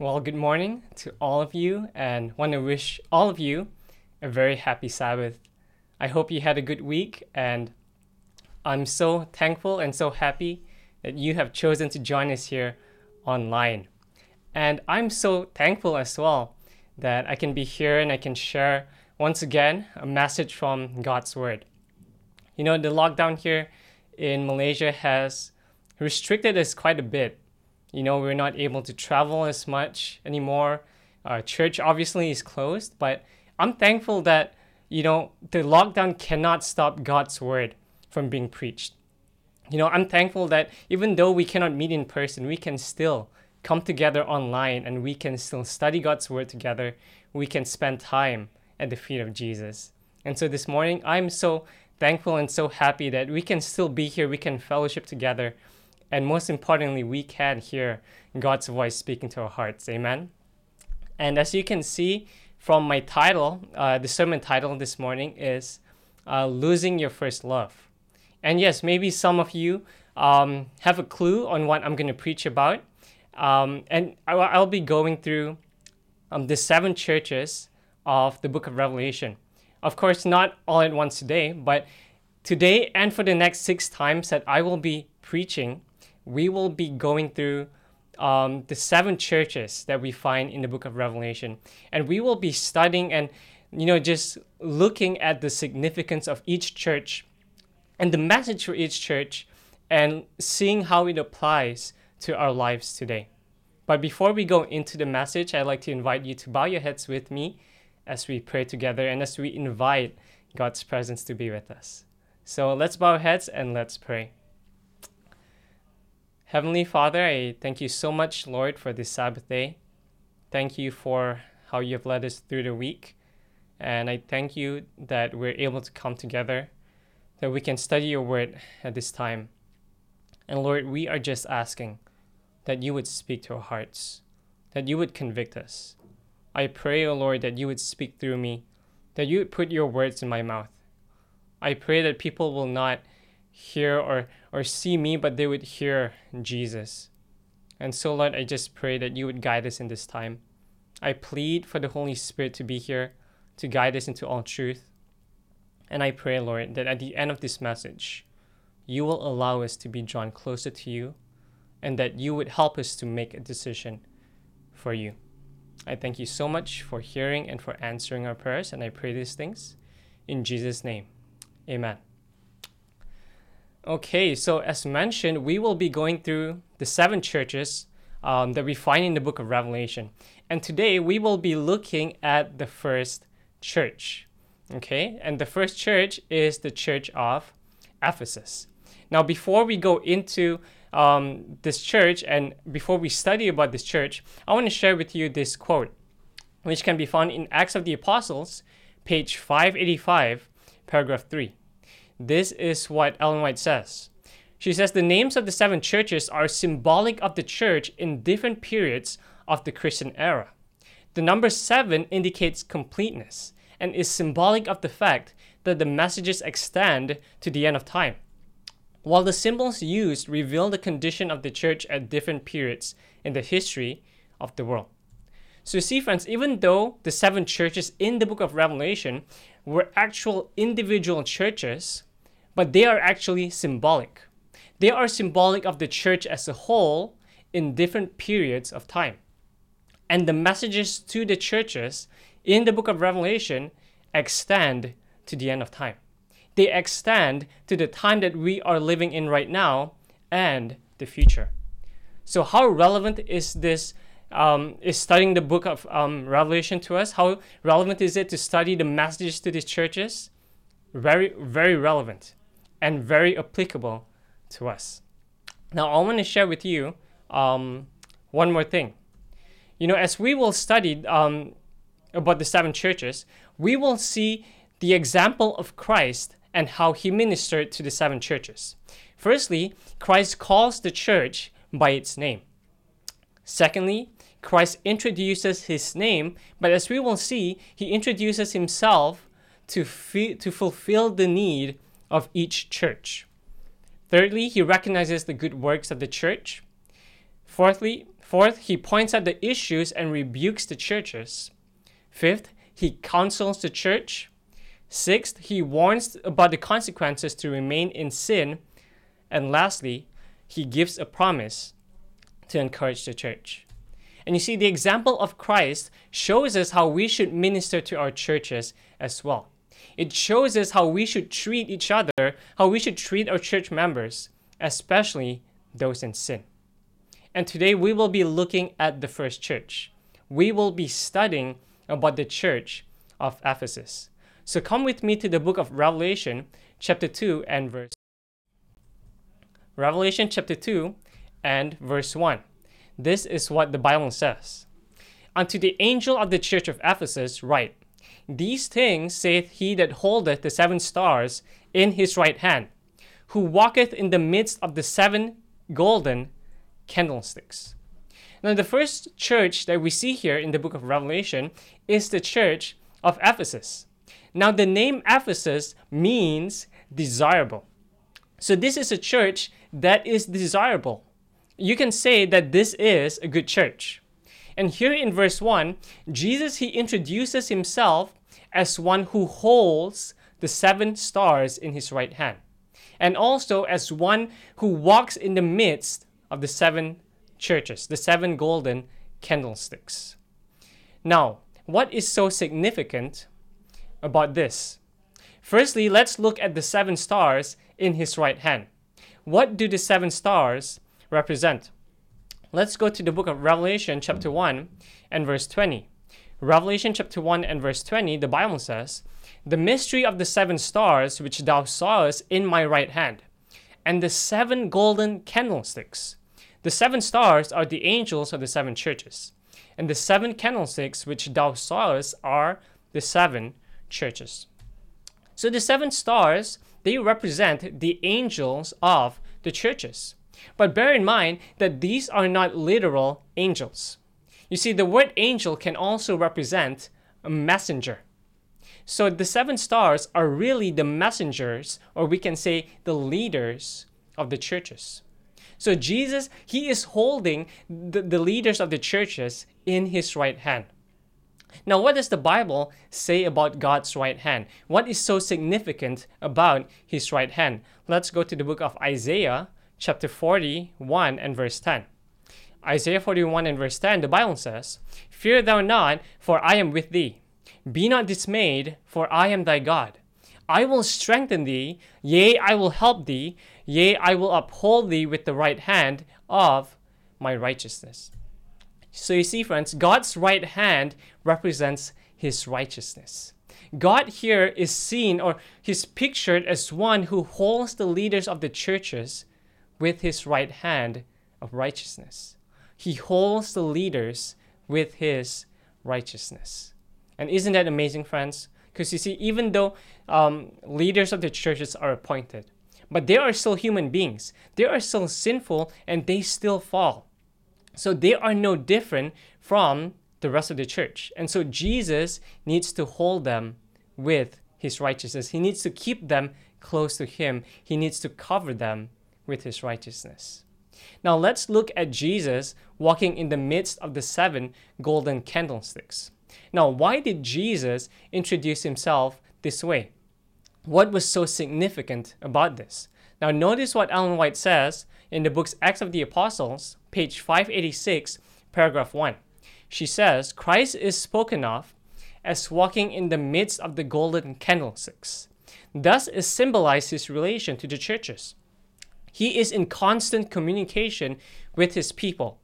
Well, good morning to all of you, and want to wish all of you a very happy Sabbath. I hope you had a good week, and I'm so thankful and so happy that you have chosen to join us here online. And I'm so thankful as well that I can be here and I can share once again a message from God's Word. You know, the lockdown here in Malaysia has restricted us quite a bit you know, we're not able to travel as much anymore. Our church obviously is closed, but I'm thankful that, you know, the lockdown cannot stop God's word from being preached. You know, I'm thankful that even though we cannot meet in person, we can still come together online and we can still study God's word together. We can spend time at the feet of Jesus. And so this morning, I'm so thankful and so happy that we can still be here. We can fellowship together and most importantly, we can hear God's voice speaking to our hearts. Amen. And as you can see from my title, uh, the sermon title this morning is uh, Losing Your First Love. And yes, maybe some of you um, have a clue on what I'm going to preach about. Um, and I'll, be going through um, the seven churches of the book of Revelation. Of course, not all at once today, but today and for the next six times that I will be preaching, we will be going through um, the seven churches that we find in the book of Revelation. And we will be studying and, you know, just looking at the significance of each church and the message for each church and seeing how it applies to our lives today. But before we go into the message, I'd like to invite you to bow your heads with me as we pray together and as we invite God's presence to be with us. So let's bow our heads and let's pray. Heavenly Father, I thank you so much, Lord, for this Sabbath day. Thank you for how you've led us through the week. And I thank you that we're able to come together, that we can study your word at this time. And Lord, we are just asking that you would speak to our hearts, that you would convict us. I pray, O oh Lord, that you would speak through me, that you would put your words in my mouth. I pray that people will not hear or, or see me, but they would hear Jesus. And so, Lord, I just pray that you would guide us in this time. I plead for the Holy Spirit to be here to guide us into all truth. And I pray, Lord, that at the end of this message, you will allow us to be drawn closer to you and that you would help us to make a decision for you. I thank you so much for hearing and for answering our prayers, and I pray these things in Jesus' name. Amen. Okay, so as mentioned, we will be going through the seven churches um, that we find in the book of Revelation. And today we will be looking at the first church. Okay, and the first church is the church of Ephesus. Now, before we go into um, this church and before we study about this church, I want to share with you this quote, which can be found in Acts of the Apostles, page 585, paragraph 3. This is what Ellen White says. She says the names of the seven churches are symbolic of the church in different periods of the Christian era. The number seven indicates completeness and is symbolic of the fact that the messages extend to the end of time. While the symbols used reveal the condition of the church at different periods in the history of the world. So, see, friends, even though the seven churches in the book of Revelation were actual individual churches, but they are actually symbolic. They are symbolic of the church as a whole in different periods of time. And the messages to the churches in the book of Revelation extend to the end of time. They extend to the time that we are living in right now and the future. So, how relevant is this? Um, is studying the book of um, Revelation to us? How relevant is it to study the messages to these churches? Very, very relevant and very applicable to us. Now, I want to share with you um, one more thing. You know, as we will study um, about the seven churches, we will see the example of Christ and how he ministered to the seven churches. Firstly, Christ calls the church by its name. Secondly, Christ introduces his name, but as we will see, he introduces himself to, fi- to fulfill the need of each church. Thirdly, he recognizes the good works of the church. Fourthly, Fourth, he points out the issues and rebukes the churches. Fifth, he counsels the church. Sixth, he warns about the consequences to remain in sin. And lastly, he gives a promise to encourage the church. And you see, the example of Christ shows us how we should minister to our churches as well. It shows us how we should treat each other, how we should treat our church members, especially those in sin. And today we will be looking at the first church. We will be studying about the church of Ephesus. So come with me to the book of Revelation, chapter 2 and verse Revelation chapter 2 and verse 1. This is what the Bible says. Unto the angel of the church of Ephesus write, These things saith he that holdeth the seven stars in his right hand, who walketh in the midst of the seven golden candlesticks. Now, the first church that we see here in the book of Revelation is the church of Ephesus. Now, the name Ephesus means desirable. So, this is a church that is desirable. You can say that this is a good church. And here in verse 1, Jesus he introduces himself as one who holds the seven stars in his right hand, and also as one who walks in the midst of the seven churches, the seven golden candlesticks. Now, what is so significant about this? Firstly, let's look at the seven stars in his right hand. What do the seven stars represent? Let's go to the book of Revelation, chapter 1 and verse 20. Revelation chapter 1 and verse 20, the Bible says, The mystery of the seven stars which thou sawest in my right hand, and the seven golden candlesticks. The seven stars are the angels of the seven churches, and the seven candlesticks which thou sawest are the seven churches. So the seven stars, they represent the angels of the churches. But bear in mind that these are not literal angels. You see, the word angel can also represent a messenger. So the seven stars are really the messengers, or we can say the leaders of the churches. So Jesus, he is holding the, the leaders of the churches in his right hand. Now, what does the Bible say about God's right hand? What is so significant about his right hand? Let's go to the book of Isaiah, chapter 41 and verse 10. Isaiah 41 and verse 10, the Bible says, Fear thou not, for I am with thee. Be not dismayed, for I am thy God. I will strengthen thee, yea, I will help thee, yea, I will uphold thee with the right hand of my righteousness. So you see, friends, God's right hand represents his righteousness. God here is seen or he's pictured as one who holds the leaders of the churches with his right hand of righteousness. He holds the leaders with his righteousness. And isn't that amazing, friends? Because you see, even though um, leaders of the churches are appointed, but they are still human beings. They are still sinful and they still fall. So they are no different from the rest of the church. And so Jesus needs to hold them with his righteousness. He needs to keep them close to him. He needs to cover them with his righteousness. Now let's look at Jesus walking in the midst of the seven golden candlesticks. Now, why did Jesus introduce himself this way? What was so significant about this? Now, notice what Ellen White says in the book's Acts of the Apostles, page 586, paragraph 1. She says, Christ is spoken of as walking in the midst of the golden candlesticks. Thus is symbolized his relation to the churches. He is in constant communication with his people.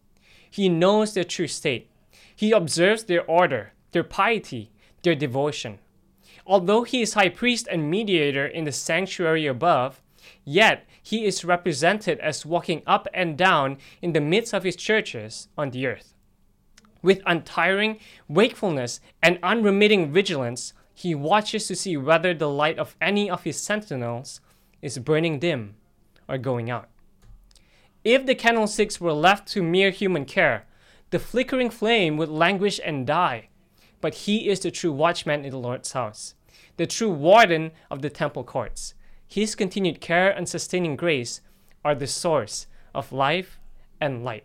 He knows their true state. He observes their order, their piety, their devotion. Although he is high priest and mediator in the sanctuary above, yet he is represented as walking up and down in the midst of his churches on the earth. With untiring wakefulness and unremitting vigilance, he watches to see whether the light of any of his sentinels is burning dim or going out. If the candlesticks were left to mere human care, the flickering flame would languish and die. But he is the true watchman in the Lord's house, the true warden of the temple courts. His continued care and sustaining grace are the source of life and light.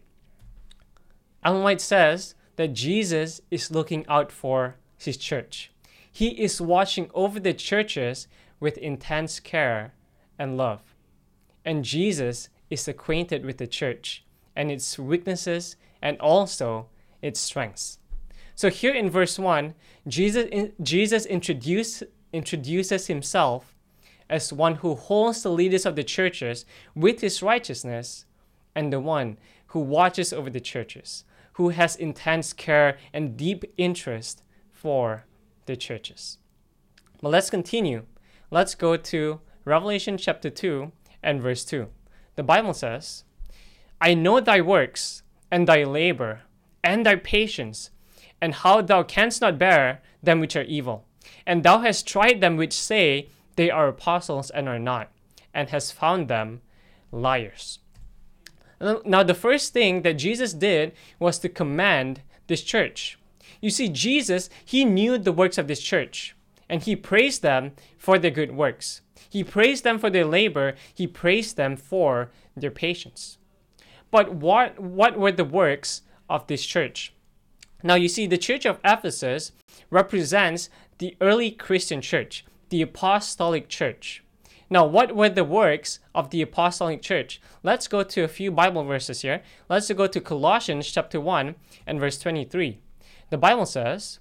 Ellen White says that Jesus is looking out for his church. He is watching over the churches with intense care and love. And Jesus is acquainted with the church and its weaknesses and also its strengths. So here in verse 1, Jesus, Jesus introduce, introduces himself as one who holds the leaders of the churches with his righteousness and the one who watches over the churches, who has intense care and deep interest for the churches. But let's continue. Let's go to Revelation chapter 2 and verse 2. The Bible says, I know thy works, and thy labor, and thy patience, and how thou canst not bear them which are evil. And thou hast tried them which say they are apostles and are not, and hast found them liars. Now, the first thing that Jesus did was to command this church. You see, Jesus, he knew the works of this church, and he praised them for their good works. He praised them for their labor, he praised them for their patience. But what, what were the works of this church? Now, you see, the church of Ephesus represents the early Christian church, the apostolic church. Now, what were the works of the apostolic church? Let's go to a few Bible verses here. Let's go to Colossians chapter 1 and verse 23. The Bible says,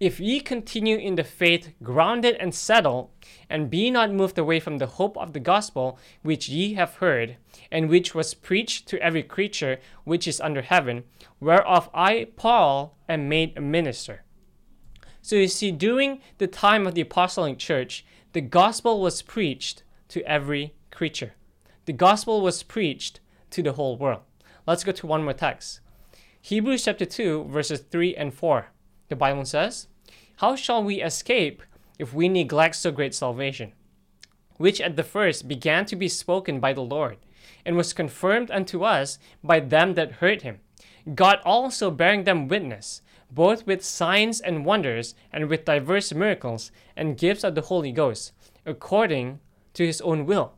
If ye continue in the faith grounded and settled, and be not moved away from the hope of the gospel which ye have heard, and which was preached to every creature which is under heaven, whereof I, Paul, am made a minister. So you see, during the time of the apostolic church, the gospel was preached to every creature. The gospel was preached to the whole world. Let's go to one more text. Hebrews chapter 2, verses 3 and 4. The Bible says, How shall we escape if we neglect so great salvation, which at the first began to be spoken by the Lord, and was confirmed unto us by them that heard him, God also bearing them witness, both with signs and wonders, and with diverse miracles and gifts of the Holy Ghost, according to his own will.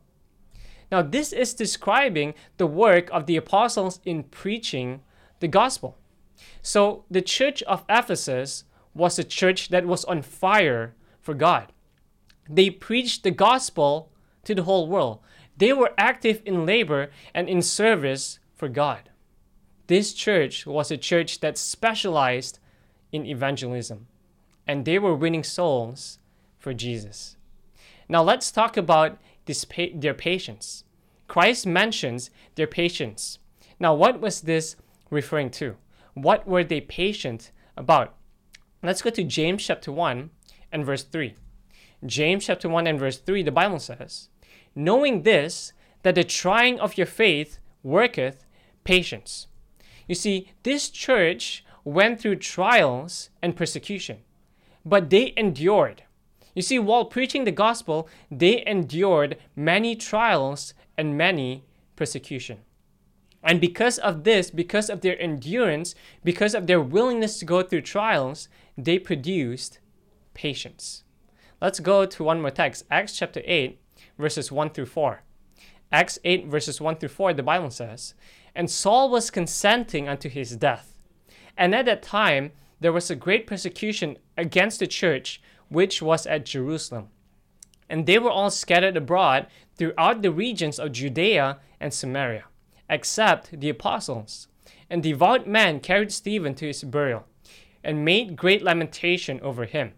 Now, this is describing the work of the apostles in preaching the gospel. So, the church of Ephesus was a church that was on fire for God. They preached the gospel to the whole world. They were active in labor and in service for God. This church was a church that specialized in evangelism, and they were winning souls for Jesus. Now, let's talk about this pa- their patience. Christ mentions their patience. Now, what was this referring to? What were they patient about? Let's go to James chapter 1 and verse 3. James chapter 1 and verse 3, the Bible says, Knowing this, that the trying of your faith worketh patience. You see, this church went through trials and persecution, but they endured. You see, while preaching the gospel, they endured many trials and many persecution. And because of this, because of their endurance, because of their willingness to go through trials, they produced patience. Let's go to one more text Acts chapter 8, verses 1 through 4. Acts 8, verses 1 through 4, the Bible says, And Saul was consenting unto his death. And at that time, there was a great persecution against the church which was at Jerusalem. And they were all scattered abroad throughout the regions of Judea and Samaria except the apostles. And devout men carried Stephen to his burial, and made great lamentation over him.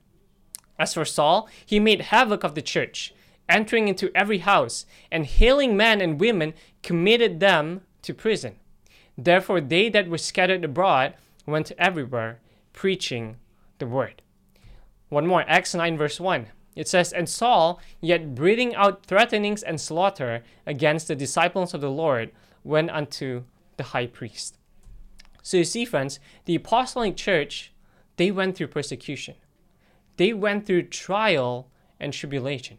As for Saul, he made havoc of the church, entering into every house, and hailing men and women, committed them to prison. Therefore, they that were scattered abroad went everywhere, preaching the word. One more, Acts 9, verse 1. It says, And Saul, yet breathing out threatenings and slaughter against the disciples of the Lord, went unto the high priest. So you see, friends, the apostolic church, they went through persecution. They went through trial and tribulation.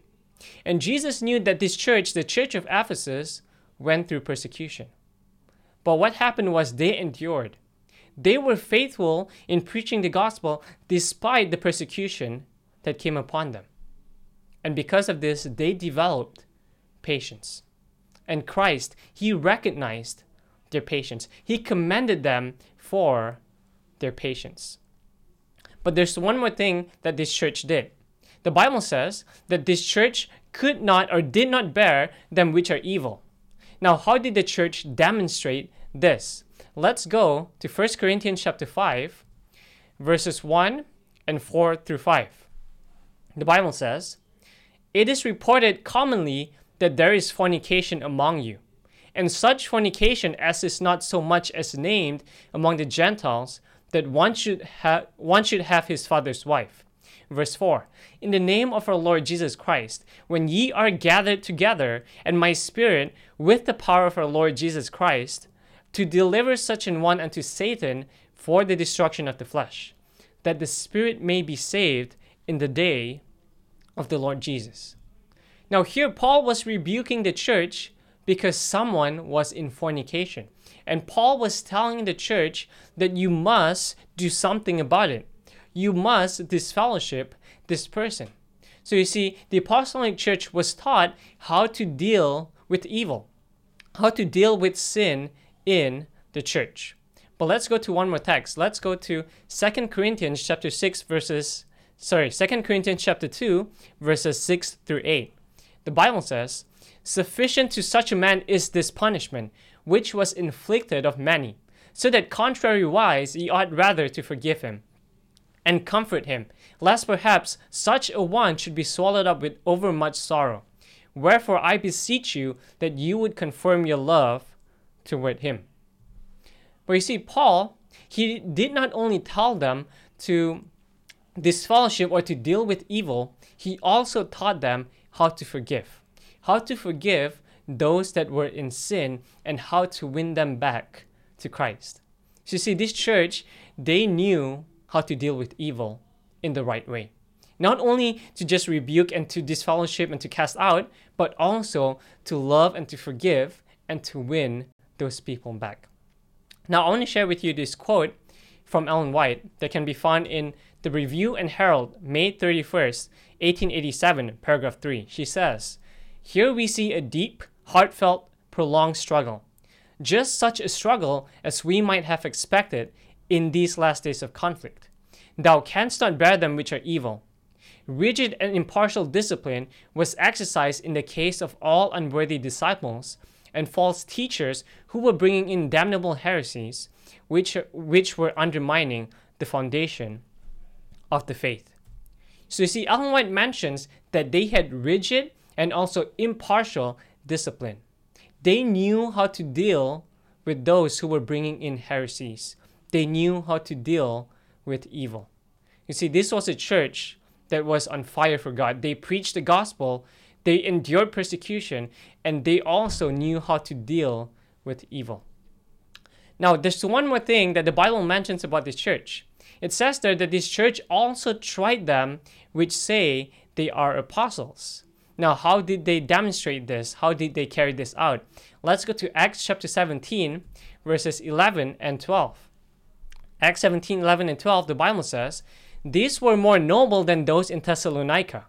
And Jesus knew that this church, the church of Ephesus, went through persecution. But what happened was they endured. They were faithful in preaching the gospel despite the persecution that came upon them. And because of this, they developed patience and Christ, he recognized their patience. He commended them for their patience. But there's one more thing that this church did. The Bible says that this church could not or did not bear them which are evil. Now, how did the church demonstrate this? Let's go to 1 Corinthians chapter 5, verses 1 and 4 through 5. The Bible says, It is reported commonly that there is fornication among you, and such fornication as is not so much as named among the Gentiles, that one should, ha- one should have his father's wife. Verse 4 In the name of our Lord Jesus Christ, when ye are gathered together, and my spirit, with the power of our Lord Jesus Christ, to deliver such an one unto Satan for the destruction of the flesh, that the spirit may be saved in the day of the Lord Jesus. Now, here Paul was rebuking the church because someone was in fornication. And Paul was telling the church that you must do something about it. You must disfellowship this person. So you see, the apostolic church was taught how to deal with evil, how to deal with sin in the church. But let's go to one more text. Let's go to Second Corinthians chapter 6 verses sorry, Second Corinthians chapter 2 verses 6 through 8. The Bible says, "Sufficient to such a man is this punishment, which was inflicted of many, so that contrariwise ye ought rather to forgive him." And comfort him, lest perhaps such a one should be swallowed up with overmuch sorrow. Wherefore I beseech you that you would confirm your love toward him. But you see, Paul, he did not only tell them to disfellowship or to deal with evil, he also taught them how to forgive. How to forgive those that were in sin and how to win them back to Christ. So you see, this church, they knew how to deal with evil in the right way. Not only to just rebuke and to disfellowship and to cast out, but also to love and to forgive and to win those people back. Now, I want to share with you this quote from Ellen White that can be found in the Review and Herald, May 31st, 1887, paragraph 3. She says, Here we see a deep, heartfelt, prolonged struggle. Just such a struggle as we might have expected in these last days of conflict. Thou canst not bear them which are evil. Rigid and impartial discipline was exercised in the case of all unworthy disciples and false teachers who were bringing in damnable heresies, which, which were undermining the foundation of the faith. So you see, Ellen White mentions that they had rigid and also impartial discipline. They knew how to deal with those who were bringing in heresies. They knew how to deal with evil. You see, this was a church that was on fire for God. They preached the gospel, they endured persecution, and they also knew how to deal with evil. Now, there's one more thing that the Bible mentions about this church. It says there that this church also tried them which say they are apostles. Now, how did they demonstrate this? How did they carry this out? Let's go to Acts chapter 17, verses 11 and 12. Acts 17, 11, and 12, the Bible says, These were more noble than those in Thessalonica,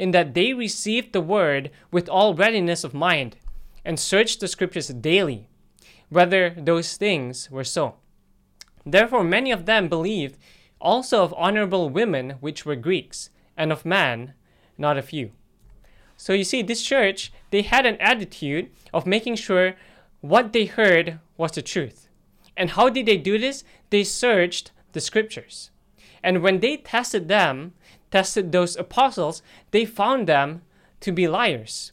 in that they received the word with all readiness of mind, and searched the scriptures daily, whether those things were so. Therefore, many of them believed, also of honorable women which were Greeks, and of man, not a few. So you see, this church, they had an attitude of making sure what they heard was the truth. And how did they do this? They searched the scriptures. And when they tested them, tested those apostles, they found them to be liars.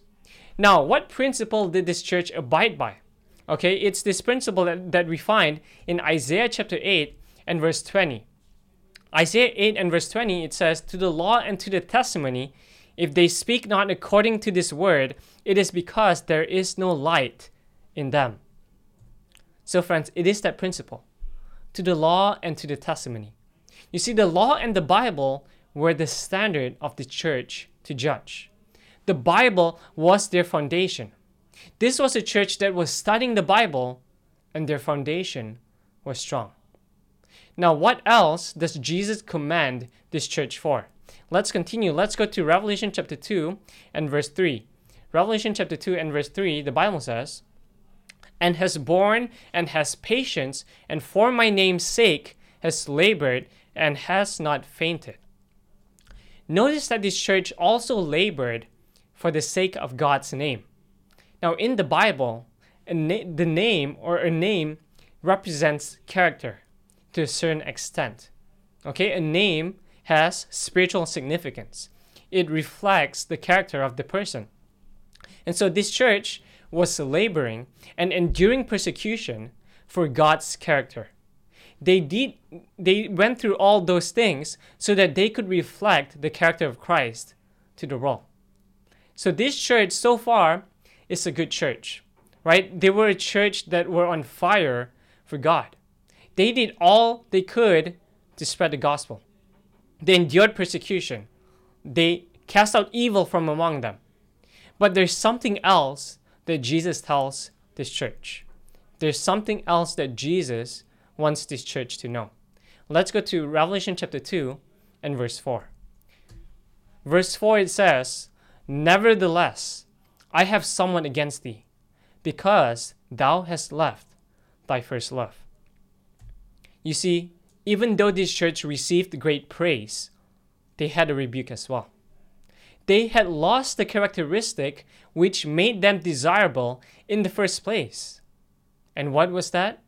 Now, what principle did this church abide by? Okay, it's this principle that, that we find in Isaiah chapter 8 and verse 20. Isaiah 8 and verse 20, it says, To the law and to the testimony, if they speak not according to this word, it is because there is no light in them. So, friends, it is that principle to the law and to the testimony. You see, the law and the Bible were the standard of the church to judge. The Bible was their foundation. This was a church that was studying the Bible, and their foundation was strong. Now, what else does Jesus command this church for? Let's continue. Let's go to Revelation chapter 2 and verse 3. Revelation chapter 2 and verse 3, the Bible says, and has borne and has patience, and for my name's sake has labored and has not fainted. Notice that this church also labored for the sake of God's name. Now, in the Bible, na- the name or a name represents character to a certain extent. Okay, a name has spiritual significance, it reflects the character of the person. And so, this church was laboring and enduring persecution for God's character. They did they went through all those things so that they could reflect the character of Christ to the world. So this church so far is a good church, right? They were a church that were on fire for God. They did all they could to spread the gospel. They endured persecution. They cast out evil from among them. But there's something else that Jesus tells this church. There's something else that Jesus wants this church to know. Let's go to Revelation chapter 2 and verse 4. Verse 4 it says, Nevertheless, I have someone against thee, because thou hast left thy first love. You see, even though this church received great praise, they had a rebuke as well. They had lost the characteristic which made them desirable in the first place. And what was that?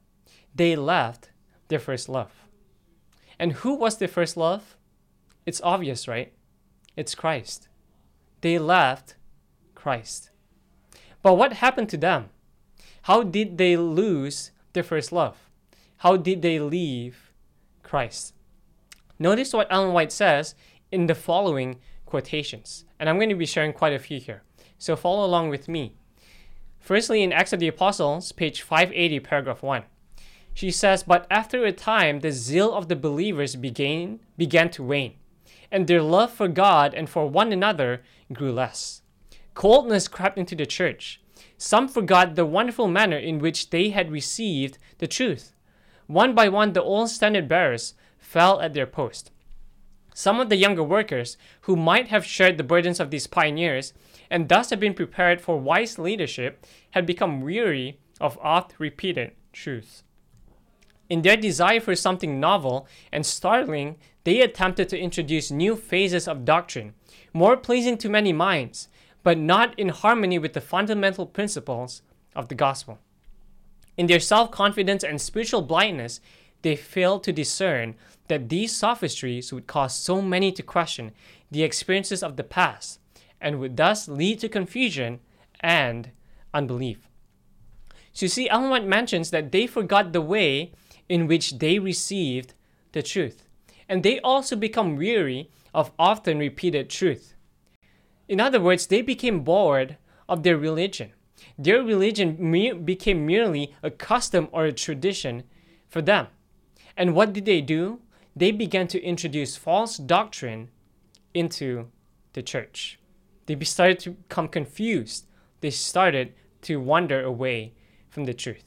They left their first love. And who was their first love? It's obvious, right? It's Christ. They left Christ. But what happened to them? How did they lose their first love? How did they leave Christ? Notice what Ellen White says in the following quotations. And I'm going to be sharing quite a few here. So follow along with me. Firstly, in Acts of the Apostles, page 580, paragraph 1. She says, But after a time, the zeal of the believers began, began to wane, and their love for God and for one another grew less. Coldness crept into the church. Some forgot the wonderful manner in which they had received the truth. One by one, the old standard bearers fell at their post. Some of the younger workers, who might have shared the burdens of these pioneers and thus have been prepared for wise leadership, had become weary of oft repeated truths. In their desire for something novel and startling, they attempted to introduce new phases of doctrine, more pleasing to many minds, but not in harmony with the fundamental principles of the gospel. In their self confidence and spiritual blindness, they failed to discern that these sophistries would cause so many to question the experiences of the past and would thus lead to confusion and unbelief. So you see, Ellen mentions that they forgot the way in which they received the truth, and they also become weary of often repeated truth. In other words, they became bored of their religion. Their religion me- became merely a custom or a tradition for them. And what did they do? They began to introduce false doctrine into the church. They started to become confused. They started to wander away from the truth.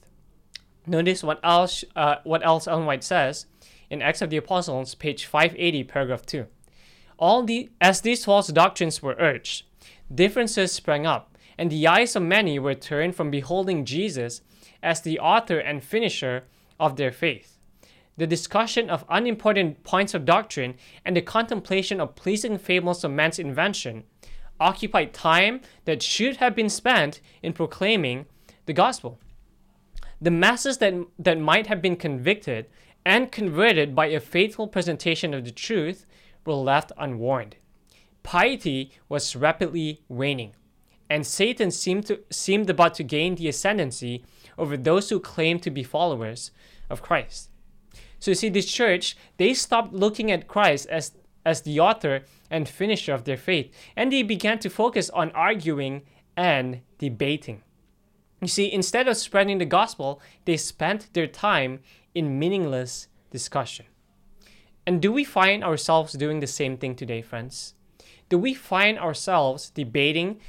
Notice what else, uh, what else Ellen White says in Acts of the Apostles, page 580, paragraph 2. All the, as these false doctrines were urged, differences sprang up, and the eyes of many were turned from beholding Jesus as the author and finisher of their faith. The discussion of unimportant points of doctrine and the contemplation of pleasing fables of man's invention occupied time that should have been spent in proclaiming the gospel. The masses that, that might have been convicted and converted by a faithful presentation of the truth were left unwarned. Piety was rapidly waning, and Satan seemed, to, seemed about to gain the ascendancy over those who claimed to be followers of Christ. So you see, this church, they stopped looking at Christ as, as the author and finisher of their faith, and they began to focus on arguing and debating. You see, instead of spreading the gospel, they spent their time in meaningless discussion. And do we find ourselves doing the same thing today, friends? Do we find ourselves debating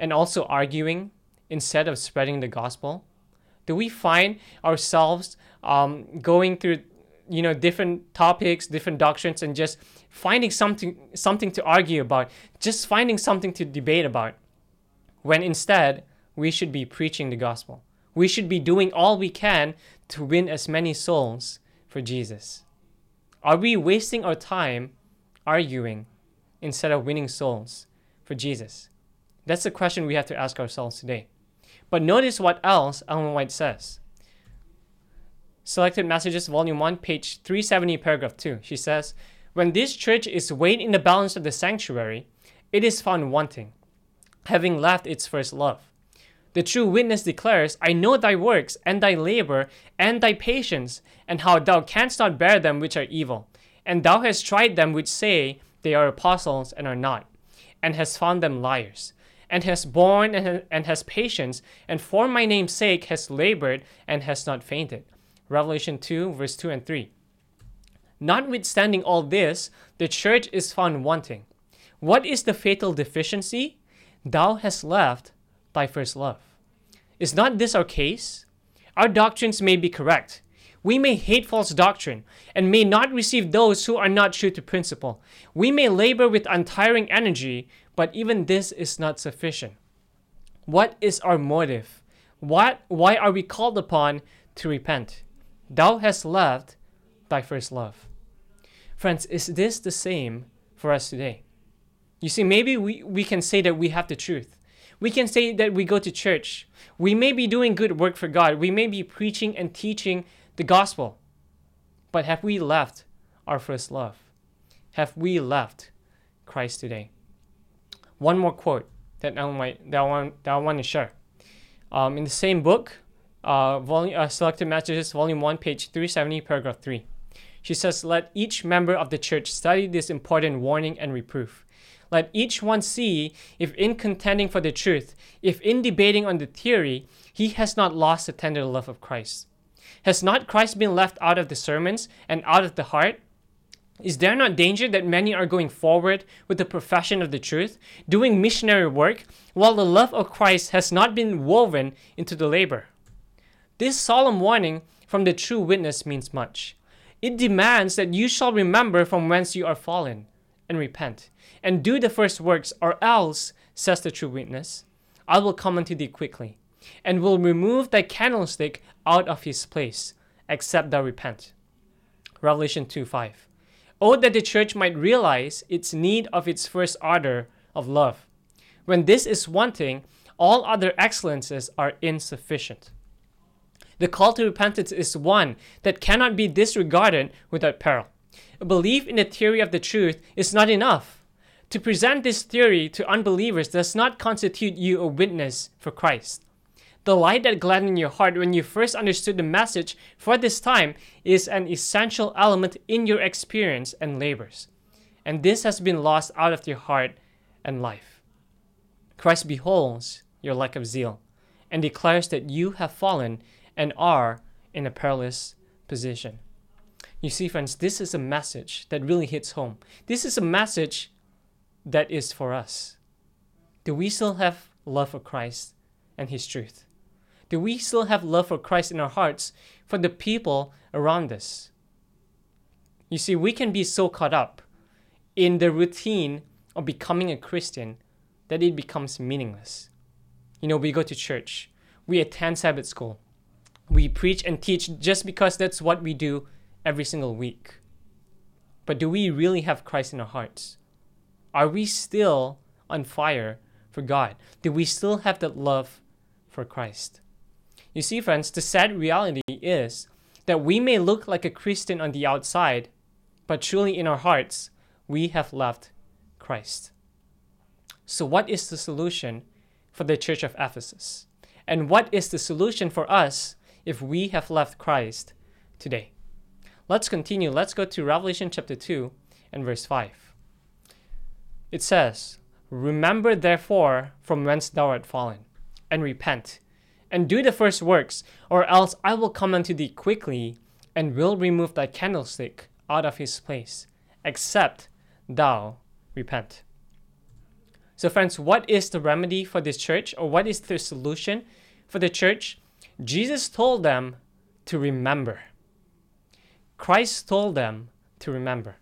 and also arguing instead of spreading the gospel? Do we find ourselves um, going through, you know, different topics, different doctrines, and just finding something something to argue about, just finding something to debate about, when instead we should be preaching the gospel. We should be doing all we can to win as many souls for Jesus. Are we wasting our time arguing instead of winning souls for Jesus? That's the question we have to ask ourselves today. But notice what else Ellen White says. Selected Messages, Volume 1, page 370, paragraph 2. She says, When this church is weighed in the balance of the sanctuary, it is found wanting, having left its first love. The true witness declares, I know thy works, and thy labor, and thy patience, and how thou canst not bear them which are evil. And thou hast tried them which say they are apostles and are not, and hast found them liars, and has borne and, has patience, and for my name's sake has labored and has not fainted. Revelation 2, verse 2 and 3. Notwithstanding all this, the church is found wanting. What is the fatal deficiency? Thou hast left thy first love. Is not this our case? Our doctrines may be correct. We may hate false doctrine and may not receive those who are not true to principle. We may labor with untiring energy, but even this is not sufficient. What is our motive? What, why are we called upon to repent? Thou hast left thy first love. Friends, is this the same for us today? You see, maybe we, we can say that we have the truth. We can say that we go to church. We may be doing good work for God. We may be preaching and teaching the gospel. But have we left our first love? Have we left Christ today? One more quote that I want, that I want, to share. Um, in the same book, uh, volume, uh, Selected Messages, Volume 1, page 370, paragraph 3. She says, Let each member of the church study this important warning and reproof. Let each one see if in contending for the truth, if in debating on the theory, he has not lost the tender love of Christ. Has not Christ been left out of the sermons and out of the heart? Is there not danger that many are going forward with the profession of the truth, doing missionary work, while the love of Christ has not been woven into the labor? This solemn warning from the true witness means much. It demands that you shall remember from whence you are fallen and repent, and do the first works, or else, says the true witness, I will come unto thee quickly, and will remove thy candlestick out of his place, except thou repent. Revelation 2 5. Oh, that the church might realize its need of its first order of love. When this is wanting, all other excellences are insufficient. The call to repentance is one that cannot be disregarded without peril. A belief in the theory of the truth is not enough. To present this theory to unbelievers does not constitute you a witness for Christ. The light that gladdened your heart when you first understood the message for this time is an essential element in your experience and labors. And this has been lost out of your heart and life. Christ beholds your lack of zeal and declares that you have fallen and are in a perilous position. You see, friends, this is a message that really hits home. This is a message that is for us. Do we still have love for Christ and His truth? Do we still have love for Christ in our hearts for the people around us? You see, we can be so caught up in the routine of becoming a Christian that it becomes meaningless. You know, we go to church, we attend Sabbath school, we preach and teach just because that's what we do every single week. But do we really have Christ in our hearts? Are we still on fire for God? Do we still have that love for Christ? You see, friends, the sad reality is that we may look like a Christian on the outside, but truly in our hearts, we have left Christ. So, what is the solution for the church of Ephesus? And what is the solution for us if we have left Christ today? Let's continue. Let's go to Revelation chapter 2 and verse 5. It says, Remember therefore from whence thou art fallen, and repent, and do the first works, or else I will come unto thee quickly, and will remove thy candlestick out of his place, except thou repent. So, friends, what is the remedy for this church, or what is the solution for the church? Jesus told them to remember. Christ told them to remember.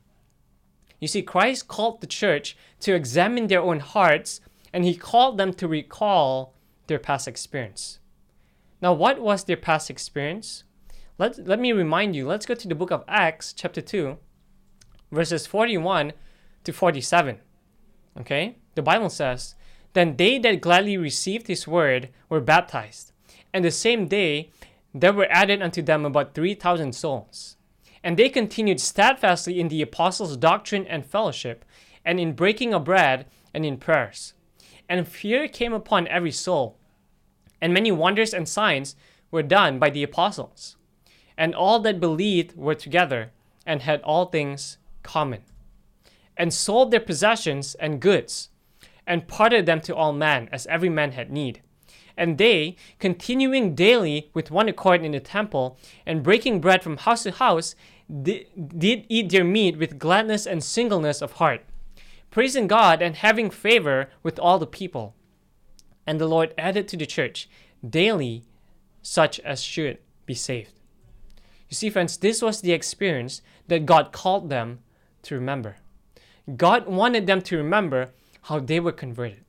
You see, Christ called the church to examine their own hearts and he called them to recall their past experience. Now, what was their past experience? Let, let me remind you, let's go to the book of Acts, chapter 2, verses 41 to 47. Okay? The Bible says, Then they that gladly received his word were baptized, and the same day there were added unto them about 3,000 souls. And they continued steadfastly in the apostles' doctrine and fellowship, and in breaking of bread, and in prayers. And fear came upon every soul, and many wonders and signs were done by the apostles. And all that believed were together, and had all things common, and sold their possessions and goods, and parted them to all men, as every man had need. And they, continuing daily with one accord in the temple, and breaking bread from house to house, did eat their meat with gladness and singleness of heart, praising God and having favor with all the people. And the Lord added to the church daily such as should be saved. You see, friends, this was the experience that God called them to remember. God wanted them to remember how they were converted,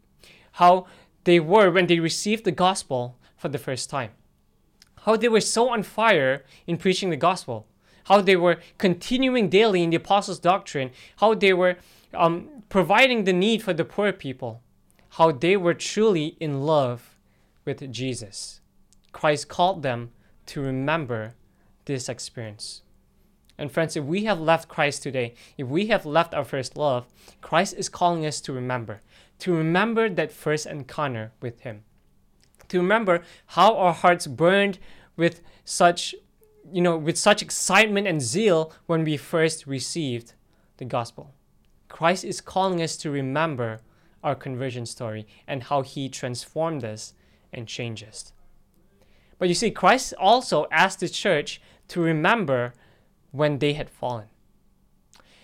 how they were when they received the gospel for the first time, how they were so on fire in preaching the gospel, how they were continuing daily in the apostles' doctrine, how they were um, providing the need for the poor people, how they were truly in love with Jesus. Christ called them to remember this experience. And friends, if we have left Christ today, if we have left our first love, Christ is calling us to remember, to remember that first encounter with Him, to remember how our hearts burned with such, you know, with such excitement and zeal when we first received the gospel. Christ is calling us to remember our conversion story and how He transformed us and changed us. But you see, Christ also asked the church to remember when they had fallen.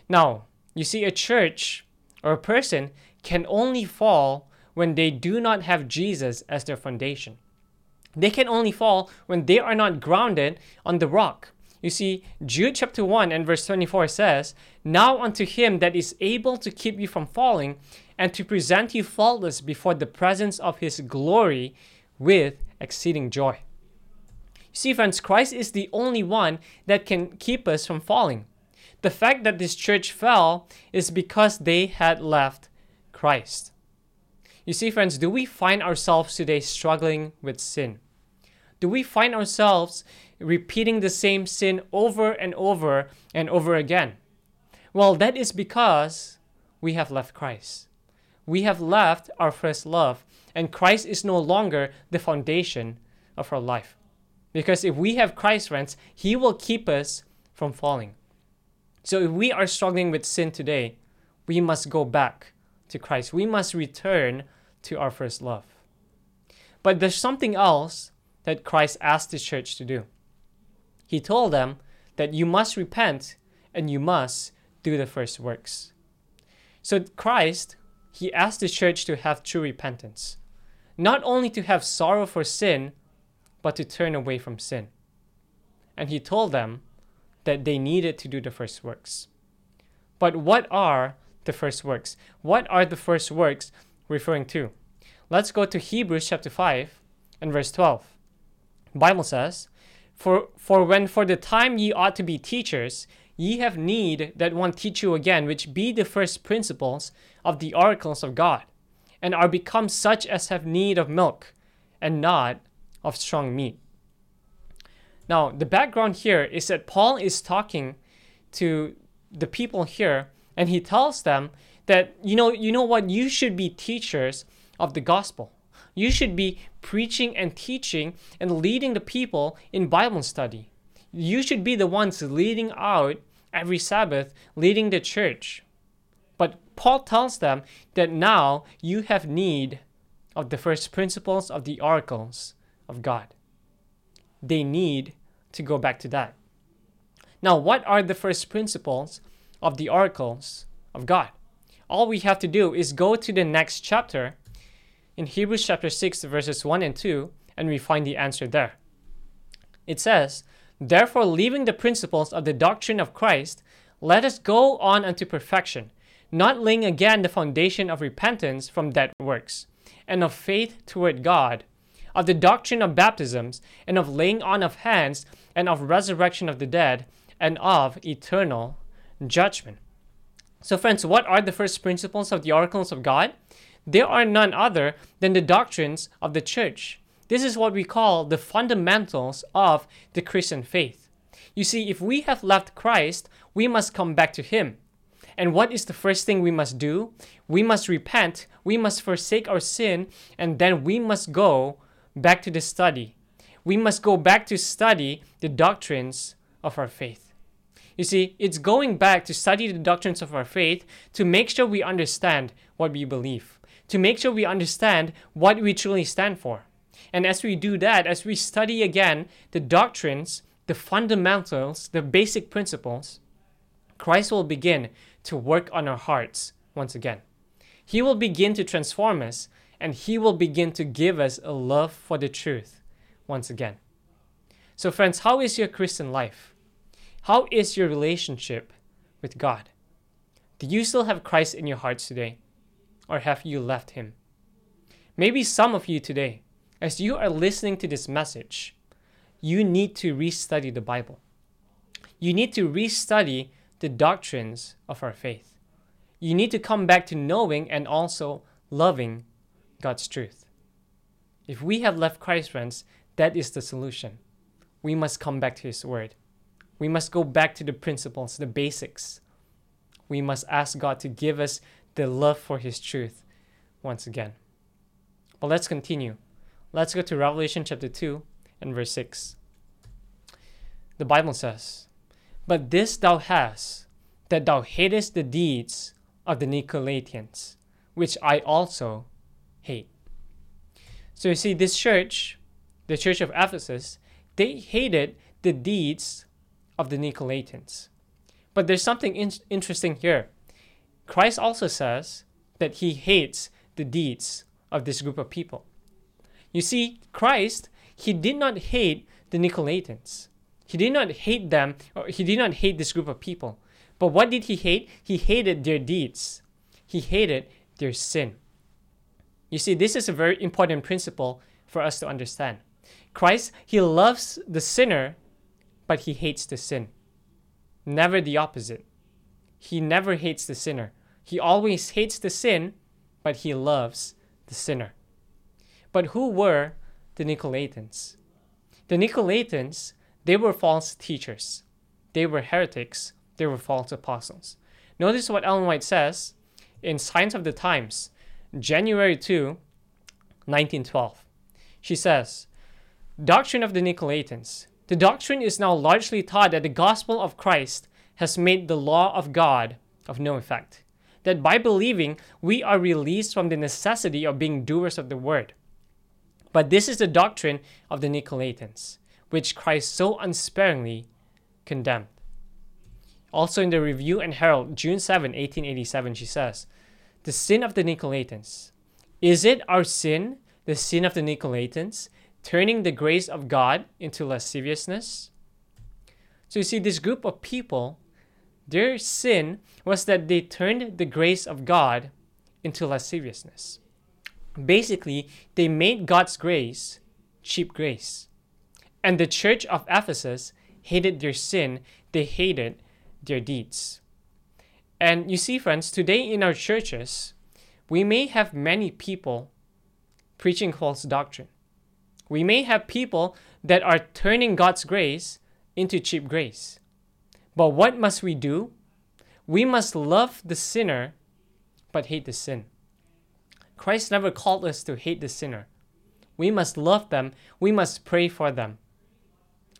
Now, you see, a church or a person can only fall when they do not have Jesus as their foundation. They can only fall when they are not grounded on the rock. You see, Jude chapter 1 and verse 24 says, Now unto him that is able to keep you from falling and to present you faultless before the presence of his glory with exceeding joy. You see, friends, Christ is the only one that can keep us from falling. The fact that this church fell is because they had left Christ. You see, friends, do we find ourselves today struggling with sin? Do we find ourselves repeating the same sin over and over and over again? Well, that is because we have left Christ. We have left our first love, and Christ is no longer the foundation of our life. Because if we have Christ, friends, He will keep us from falling. So if we are struggling with sin today, we must go back to Christ. We must return to our first love. But there's something else that Christ asked the church to do. He told them that you must repent and you must do the first works. So Christ, he asked the church to have true repentance, not only to have sorrow for sin, but to turn away from sin. And he told them that they needed to do the first works. But what are the first works? What are the first works referring to? Let's go to Hebrews chapter 5 and verse 12. The Bible says, for, for when for the time ye ought to be teachers, ye have need that one teach you again, which be the first principles of the oracles of God, and are become such as have need of milk, and not of strong meat. Now, the background here is that Paul is talking to the people here and he tells them that you know you know what you should be teachers of the gospel. You should be preaching and teaching and leading the people in Bible study. You should be the ones leading out every Sabbath, leading the church. But Paul tells them that now you have need of the first principles of the oracles of God. They need to go back to that. Now, what are the first principles of the oracles of God? All we have to do is go to the next chapter in Hebrews chapter 6, verses 1 and 2, and we find the answer there. It says, Therefore, leaving the principles of the doctrine of Christ, let us go on unto perfection, not laying again the foundation of repentance from dead works, and of faith toward God, of the doctrine of baptisms, and of laying on of hands, and of resurrection of the dead, and of eternal judgment. So, friends, what are the first principles of the oracles of God? They are none other than the doctrines of the church. This is what we call the fundamentals of the Christian faith. You see, if we have left Christ, we must come back to Him. And what is the first thing we must do? We must repent, we must forsake our sin, and then we must go back to the study. We must go back to study the doctrines of our faith. You see, it's going back to study the doctrines of our faith to make sure we understand what we believe, to make sure we understand what we truly stand for. And as we do that, as we study again the doctrines, the fundamentals, the basic principles, Christ will begin to work on our hearts once again. He will begin to transform us and He will begin to give us a love for the truth once again. So, friends, how is your Christian life? How is your relationship with God? Do you still have Christ in your hearts today? Or have you left Him? Maybe some of you today, as you are listening to this message, you need to restudy the Bible. You need to restudy the doctrines of our faith. You need to come back to knowing and also loving God's truth. If we have left Christ, friends, that is the solution. We must come back to His Word. We must go back to the principles, the basics. We must ask God to give us the love for His truth once again. But let's continue. Let's go to Revelation chapter 2 and verse 6. The Bible says, but this thou hast, that thou hatest the deeds of the Nicolaitans, which I also hate. So you see, this church, the church of Ephesus, they hated the deeds of the Nicolaitans. But there's something in- interesting here. Christ also says that he hates the deeds of this group of people. You see, Christ, he did not hate the Nicolaitans. He did not hate them, or he did not hate this group of people. But what did he hate? He hated their deeds. He hated their sin. You see, this is a very important principle for us to understand. Christ, he loves the sinner, but he hates the sin. Never the opposite. He never hates the sinner. He always hates the sin, but he loves the sinner. But who were the Nicolaitans? The Nicolaitans they were false teachers. They were heretics. They were false apostles. Notice what Ellen White says in Signs of the Times, January 2, 1912. She says, Doctrine of the Nicolaitans. The doctrine is now largely taught that the gospel of Christ has made the law of God of no effect. That by believing, we are released from the necessity of being doers of the word. But this is the doctrine of the Nicolaitans which Christ so unsparingly condemned. Also in the Review and Herald, June 7, 1887, she says, The sin of the Nicolaitans. Is it our sin, the sin of the Nicolaitans, turning the grace of God into lasciviousness? So you see, this group of people, their sin was that they turned the grace of God into lasciviousness. Basically, they made God's grace cheap grace. And the church of Ephesus hated their sin, they hated their deeds. And you see, friends, today in our churches, we may have many people preaching false doctrine. We may have people that are turning God's grace into cheap grace. But what must we do? We must love the sinner, but hate the sin. Christ never called us to hate the sinner. We must love them, we must pray for them,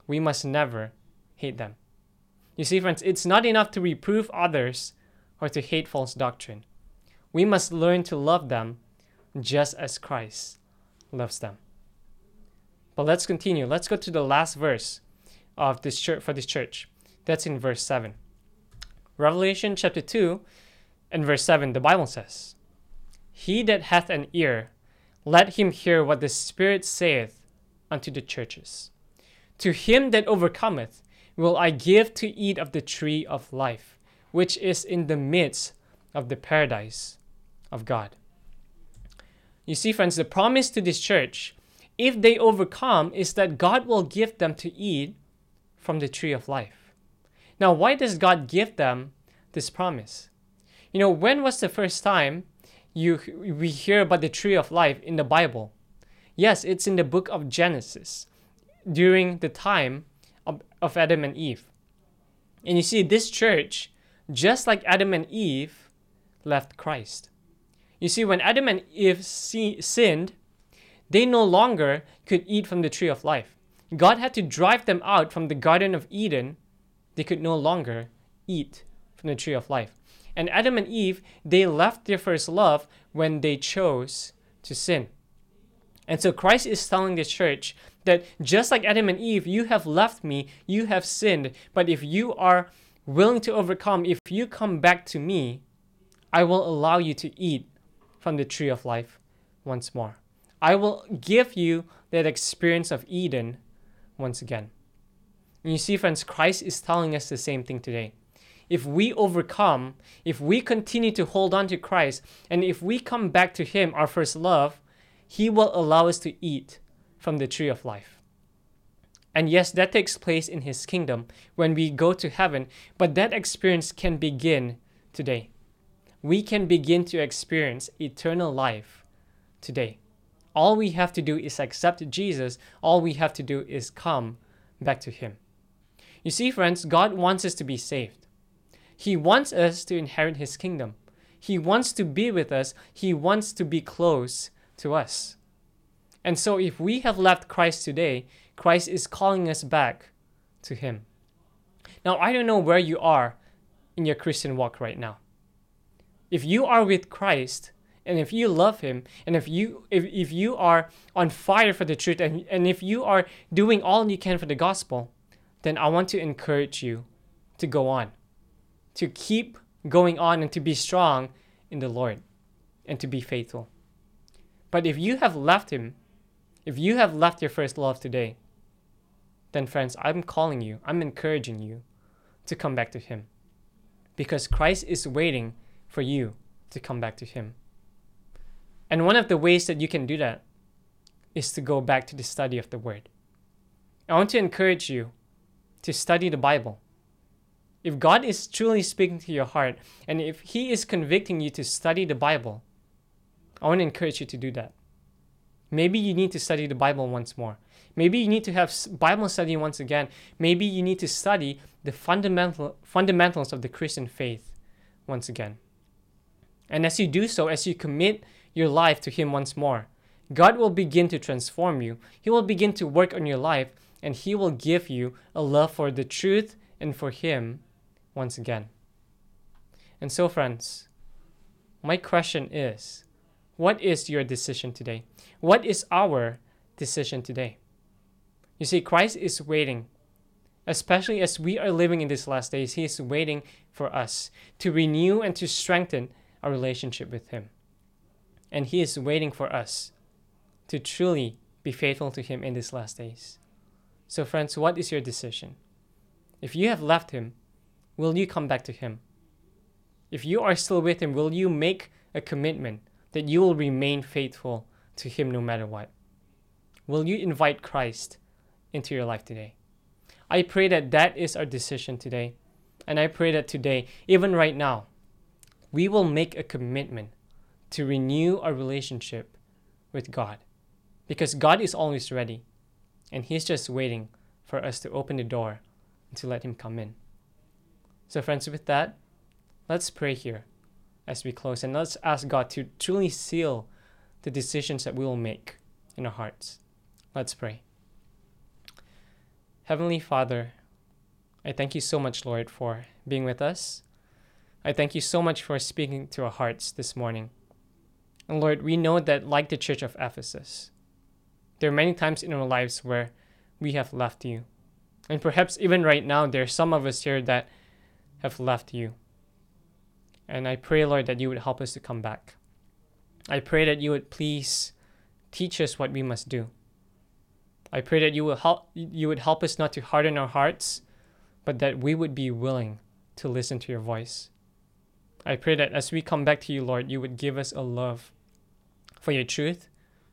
we must never hate them. You see, friends, it's not enough to reprove others or to hate false doctrine. We must learn to love them just as Christ loves them. But let's continue. Let's go to the last verse of this church for this church. That's in verse 7. Revelation chapter 2 and verse 7, the Bible says, He that hath an ear, let him hear what the Spirit saith unto the churches. To him that overcometh will I give to eat of the tree of life, which is in the midst of the paradise of God. You see, friends, the promise to this church if they overcome, is that God will give them to eat from the tree of life. Now, why does God give them this promise? You know, when was the first time you we hear about the tree of life in the Bible? Yes, it's in the book of Genesis during the time of, of Adam and Eve. And you see, this church, just like Adam and Eve, left Christ. You see, when Adam and Eve see, sinned, they no longer could eat from the tree of life. God had to drive them out from the Garden of Eden. They could no longer eat from the tree of life. And Adam and Eve, they left their first love when they chose to sin. And so Christ is telling the church that just like Adam and Eve, you have left me, you have sinned. But if you are willing to overcome, if you come back to me, I will allow you to eat from the tree of life once more. I will give you that experience of Eden once again. And you see, friends, Christ is telling us the same thing today. If we overcome, if we continue to hold on to Christ, and if we come back to Him, our first love, He will allow us to eat from the tree of life. And yes, that takes place in His kingdom when we go to heaven, but that experience can begin today. We can begin to experience eternal life today. All we have to do is accept Jesus, all we have to do is come back to Him. You see, friends, God wants us to be saved. He wants us to inherit His kingdom. He wants to be with us, He wants to be close to us. And so, if we have left Christ today, Christ is calling us back to Him. Now, I don't know where you are in your Christian walk right now. If you are with Christ, and if you love him and if you if, if you are on fire for the truth and, and if you are doing all you can for the gospel then i want to encourage you to go on to keep going on and to be strong in the lord and to be faithful but if you have left him if you have left your first love today, then friends, I'm calling you, I'm encouraging you to come back to Him. Because Christ is waiting for you to come back to Him. And one of the ways that you can do that is to go back to the study of the Word. I want to encourage you to study the Bible. If God is truly speaking to your heart, and if He is convicting you to study the Bible, I want to encourage you to do that. Maybe you need to study the Bible once more. Maybe you need to have Bible study once again. Maybe you need to study the fundamental fundamentals of the Christian faith once again. And as you do so, as you commit your life to Him once more, God will begin to transform you. He will begin to work on your life, and He will give you a love for the truth and for Him once again. And so, friends, my question is what is your decision today? What is our decision today? You see, Christ is waiting, especially as we are living in these last days. He is waiting for us to renew and to strengthen our relationship with Him. And He is waiting for us to truly be faithful to Him in these last days. So, friends, what is your decision? If you have left Him, will you come back to Him? If you are still with Him, will you make a commitment that you will remain faithful to Him no matter what? Will you invite Christ into your life today? I pray that that is our decision today. And I pray that today, even right now, we will make a commitment to renew our relationship with God. Because God is always ready. And He's just waiting for us to open the door and to let Him come in. So, friends, with that, let's pray here as we close. And let's ask God to truly seal the decisions that we will make in our hearts. Let's pray. Heavenly Father, I thank you so much, Lord, for being with us. I thank you so much for speaking to our hearts this morning. And Lord, we know that, like the church of Ephesus, there are many times in our lives where we have left you. And perhaps even right now, there are some of us here that have left you. And I pray, Lord, that you would help us to come back. I pray that you would please teach us what we must do. I pray that you will help you would help us not to harden our hearts, but that we would be willing to listen to your voice. I pray that as we come back to you, Lord, you would give us a love for your truth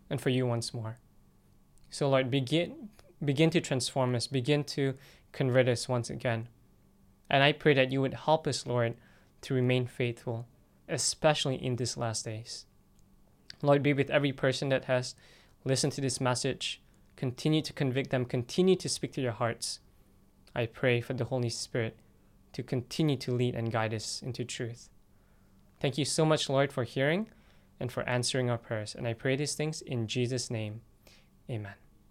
and for you once more. So, Lord, begin, begin to transform us, begin to convert us once again. And I pray that you would help us, Lord, to remain faithful, especially in these last days. Lord, be with every person that has listened to this message. Continue to convict them, continue to speak to their hearts. I pray for the Holy Spirit to continue to lead and guide us into truth. Thank you so much, Lord, for hearing and for answering our prayers. And I pray these things in Jesus' name. Amen.